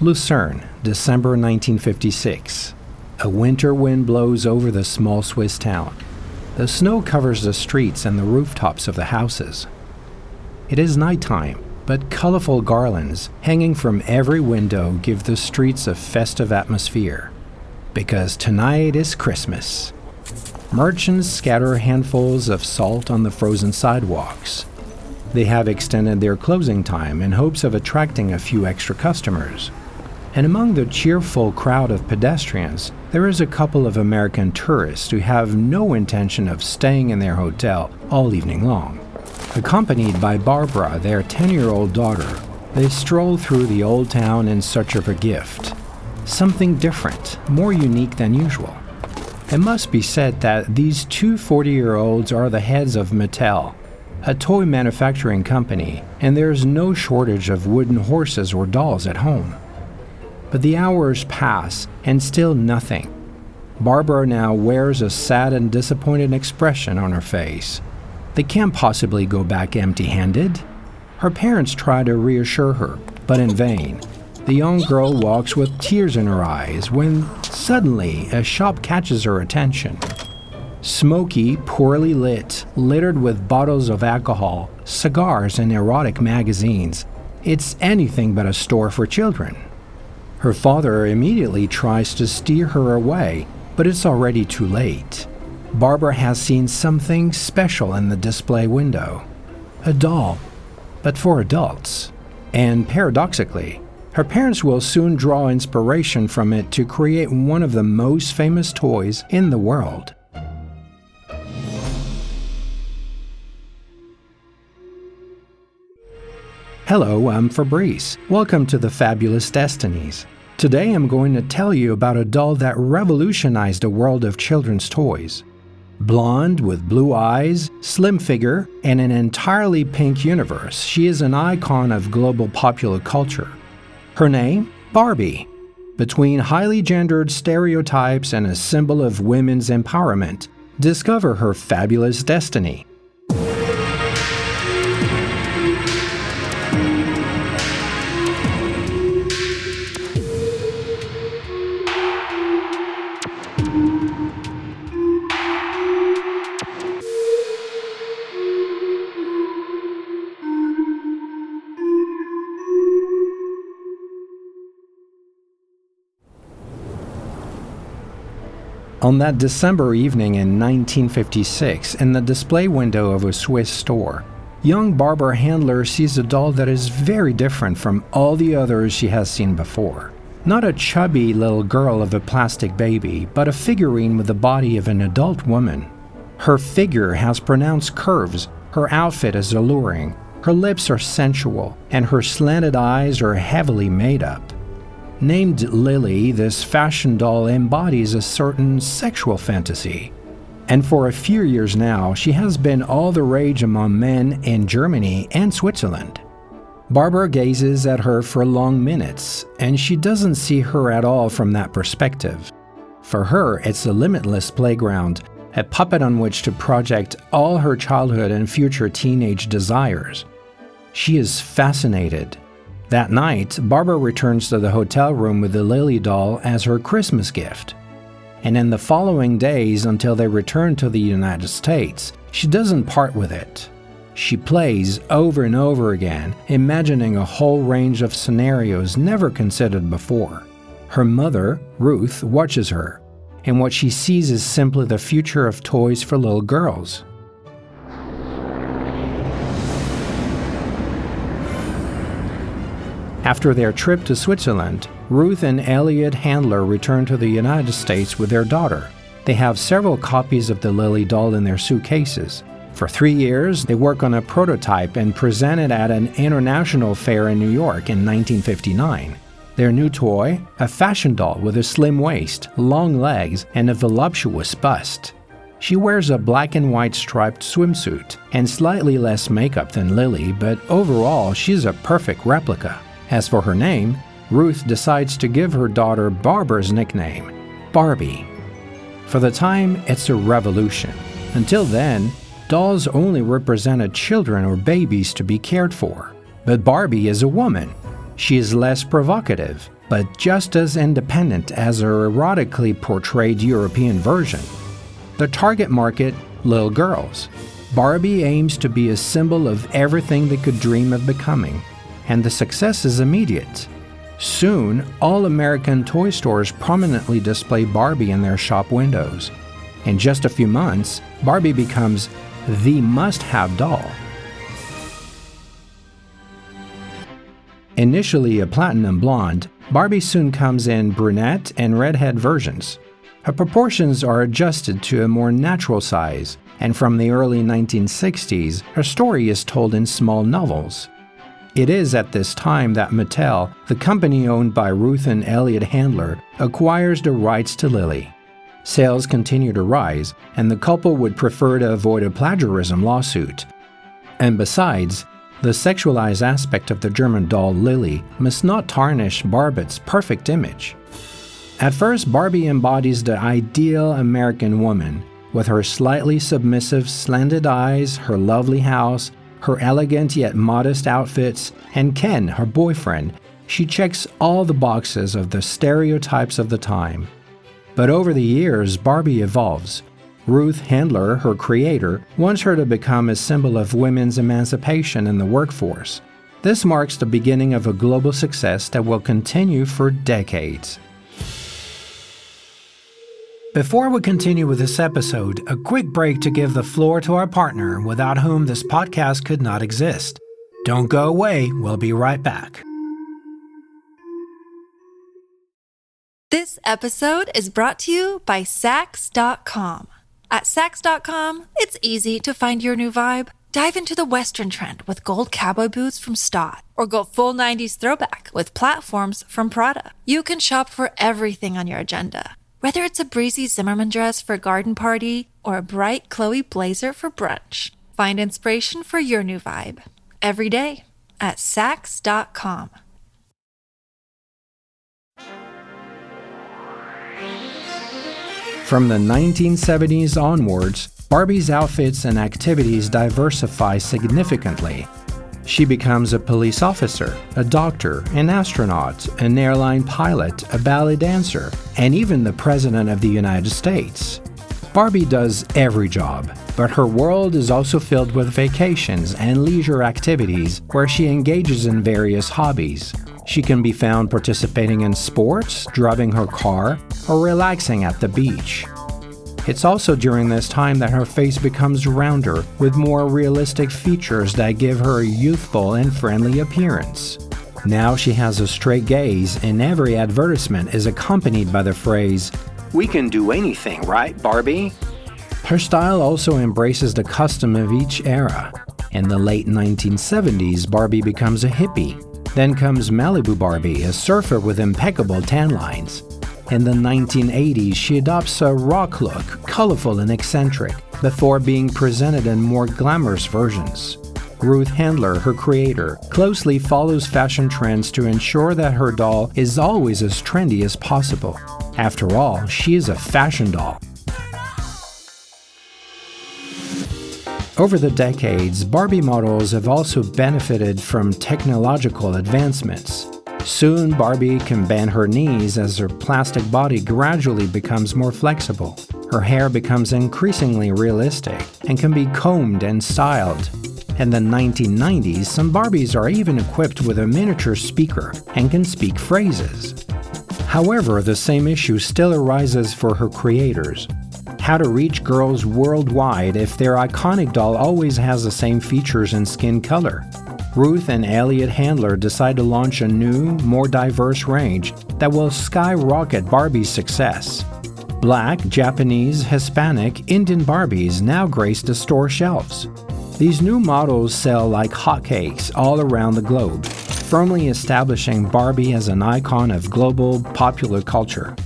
Lucerne, December 1956. A winter wind blows over the small Swiss town. The snow covers the streets and the rooftops of the houses. It is nighttime, but colorful garlands hanging from every window give the streets a festive atmosphere. Because tonight is Christmas. Merchants scatter handfuls of salt on the frozen sidewalks. They have extended their closing time in hopes of attracting a few extra customers. And among the cheerful crowd of pedestrians, there is a couple of American tourists who have no intention of staying in their hotel all evening long. Accompanied by Barbara, their 10 year old daughter, they stroll through the old town in search of a gift. Something different, more unique than usual. It must be said that these two 40 year olds are the heads of Mattel, a toy manufacturing company, and there's no shortage of wooden horses or dolls at home. But the hours pass, and still nothing. Barbara now wears a sad and disappointed expression on her face. They can't possibly go back empty handed. Her parents try to reassure her, but in vain. The young girl walks with tears in her eyes when suddenly a shop catches her attention. Smoky, poorly lit, littered with bottles of alcohol, cigars, and erotic magazines. It's anything but a store for children. Her father immediately tries to steer her away, but it's already too late. Barbara has seen something special in the display window a doll, but for adults. And paradoxically, her parents will soon draw inspiration from it to create one of the most famous toys in the world. Hello, I'm Fabrice. Welcome to the Fabulous Destinies. Today I'm going to tell you about a doll that revolutionized the world of children's toys. Blonde with blue eyes, slim figure, and an entirely pink universe, she is an icon of global popular culture. Her name? Barbie. Between highly gendered stereotypes and a symbol of women's empowerment, discover her fabulous destiny. On that December evening in 1956, in the display window of a Swiss store, young Barbara Handler sees a doll that is very different from all the others she has seen before. Not a chubby little girl of a plastic baby, but a figurine with the body of an adult woman. Her figure has pronounced curves, her outfit is alluring, her lips are sensual, and her slanted eyes are heavily made up. Named Lilli, this fashion doll embodies a certain sexual fantasy. And for a few years now, she has been all the rage among men in Germany and Switzerland. Barbara gazes at her for long minutes, and she doesn't see her at all from that perspective. For her, it's a limitless playground, a puppet on which to project all her childhood and future teenage desires. She is fascinated that night, Barbara returns to the hotel room with the Lilli doll as her Christmas gift. and in the following days until they return to the United States, she doesn't part with it. She plays over and over again, imagining a whole range of scenarios never considered before. Her mother, Ruth, watches her, and what she sees is simply the future of toys for little girls. After their trip to Switzerland, Ruth and Elliot Handler return to the United States with their daughter. They have several copies of the Lilli doll in their suitcases. For three years, they work on a prototype and present it at an international fair in New York in 1959. Their new toy, a fashion doll with a slim waist, long legs, and a voluptuous bust. She wears a black and white striped swimsuit and slightly less makeup than Lilli, but overall, she's a perfect replica. As for her name, Ruth decides to give her daughter Barbara's nickname, Barbie. For the time, it's a revolution. Until then, dolls only represented children or babies to be cared for. But Barbie is a woman. She is less provocative, but just as independent as her erotically portrayed European version. The target market, little girls. Barbie aims to be a symbol of everything they could dream of becoming and the success is immediate. Soon, all American toy stores prominently display Barbie in their shop windows. In just a few months, Barbie becomes the must have doll. Initially a platinum blonde, Barbie soon comes in brunette and redhead versions. Her proportions are adjusted to a more natural size, and from the early 1960s, her story is told in small novels. It is at this time that Mattel, the company owned by Ruth and Elliot Handler, acquires the rights to Lilli. Sales continue to rise, and the couple would prefer to avoid a plagiarism lawsuit. And besides, the sexualized aspect of the German doll Lilli must not tarnish Barbie's perfect image. At first, Barbie embodies the ideal American woman, with her slightly submissive, slanted eyes, her lovely house, her elegant yet modest outfits, and Ken, her boyfriend, she checks all the boxes of the stereotypes of the time. But over the years, Barbie evolves. Ruth Handler, her creator, wants her to become a symbol of women's emancipation in the workforce. This marks the beginning of a global success that will continue for decades. Before we continue with this episode, a quick break to give the floor to our partner without whom this podcast could not exist. Don't go away, we'll be right back. This episode is brought to you by Saks.com. At Saks.com, it's easy to find your new vibe. Dive into the Western trend with gold cowboy boots from Staud, or go full 90s throwback with platforms from Prada. You can shop for everything on your agenda whether it's a breezy Zimmermann dress for a garden party or a bright Chloe blazer for brunch, find inspiration for your new vibe every day at Saks.com. From the 1970s onwards, Barbie's outfits and activities diversify significantly she becomes a police officer, a doctor, an astronaut, an airline pilot, a ballet dancer, and even the President of the United States. Barbie does every job, but her world is also filled with vacations and leisure activities where she engages in various hobbies. She can be found participating in sports, driving her car, or relaxing at the beach. It's also during this time that her face becomes rounder, with more realistic features that give her a youthful and friendly appearance. Now she has a straight gaze, and every advertisement is accompanied by the phrase, We can do anything, right, Barbie? Her style also embraces the custom of each era. In the late 1970s, Barbie becomes a hippie. Then comes Malibu Barbie, a surfer with impeccable tan lines. In the 1980s, she adopts a rock look, colorful and eccentric, before being presented in more glamorous versions. Ruth Handler, her creator, closely follows fashion trends to ensure that her doll is always as trendy as possible. After all, she is a fashion doll. Over the decades, Barbie models have also benefited from technological advancements. Soon, Barbie can bend her knees as her plastic body gradually becomes more flexible. Her hair becomes increasingly realistic and can be combed and styled. In the 1990s, some Barbies are even equipped with a miniature speaker and can speak phrases. However, the same issue still arises for her creators. How to reach girls worldwide if their iconic doll always has the same features and skin color. Ruth and Elliot Handler decide to launch a new, more diverse range that will skyrocket Barbie's success. Black, Japanese, Hispanic, Indian Barbies now grace the store shelves. These new models sell like hotcakes all around the globe, firmly establishing Barbie as an icon of global popular culture.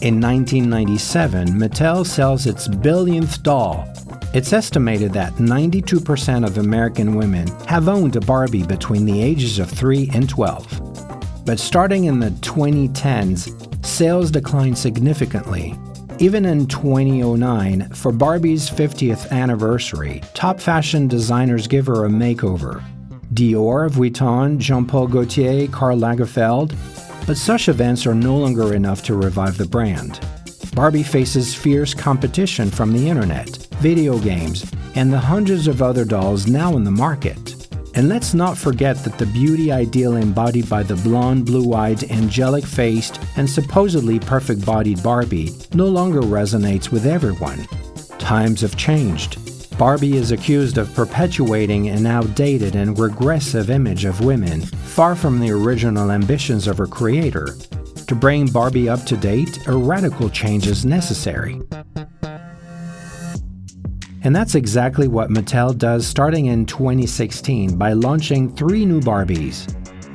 In 1997, Mattel sells its billionth doll. It's estimated that 92% of American women have owned a Barbie between the ages of 3 and 12. But starting in the 2010s, sales declined significantly. Even in 2009, for Barbie's 50th anniversary, top fashion designers give her a makeover Dior, Vuitton, Jean Paul Gaultier, Karl Lagerfeld. But such events are no longer enough to revive the brand. Barbie faces fierce competition from the internet, video games, and the hundreds of other dolls now in the market. And let's not forget that the beauty ideal embodied by the blonde, blue eyed, angelic faced, and supposedly perfect bodied Barbie no longer resonates with everyone. Times have changed, Barbie is accused of perpetuating an outdated and regressive image of women, far from the original ambitions of her creator. To bring Barbie up to date, a radical change is necessary. And that's exactly what Mattel does starting in 2016 by launching three new Barbies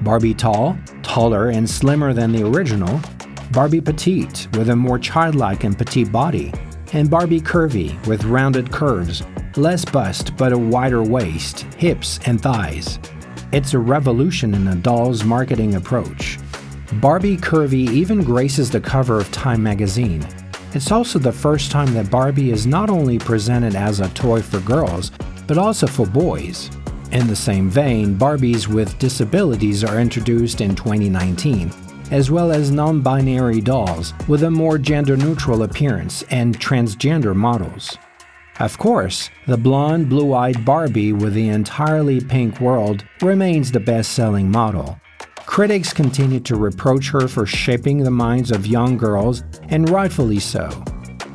Barbie Tall, taller and slimmer than the original, Barbie Petite, with a more childlike and petite body, and Barbie Curvy, with rounded curves, less bust but a wider waist, hips, and thighs. It's a revolution in the doll's marketing approach. Barbie Curvy even graces the cover of Time magazine. It's also the first time that Barbie is not only presented as a toy for girls, but also for boys. In the same vein, Barbies with disabilities are introduced in 2019, as well as non binary dolls with a more gender neutral appearance and transgender models. Of course, the blonde, blue eyed Barbie with the entirely pink world remains the best selling model. Critics continue to reproach her for shaping the minds of young girls, and rightfully so.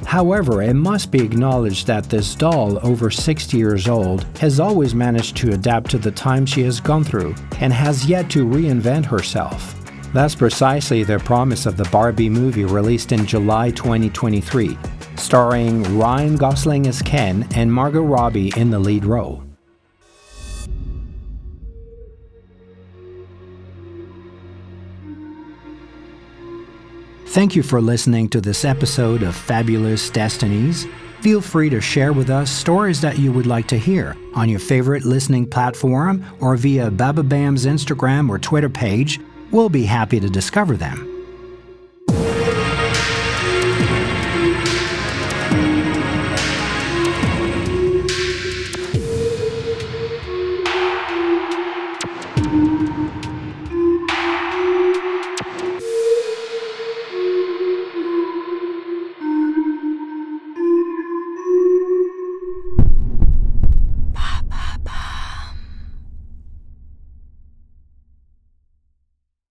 However, it must be acknowledged that this doll, over 60 years old, has always managed to adapt to the times she has gone through and has yet to reinvent herself. That's precisely the promise of the Barbie movie released in July 2023, starring Ryan Gosling as Ken and Margot Robbie in the lead role. Thank you for listening to this episode of Fabulous Destinies. Feel free to share with us stories that you would like to hear on your favorite listening platform or via Bababam's Instagram or Twitter page. We'll be happy to discover them.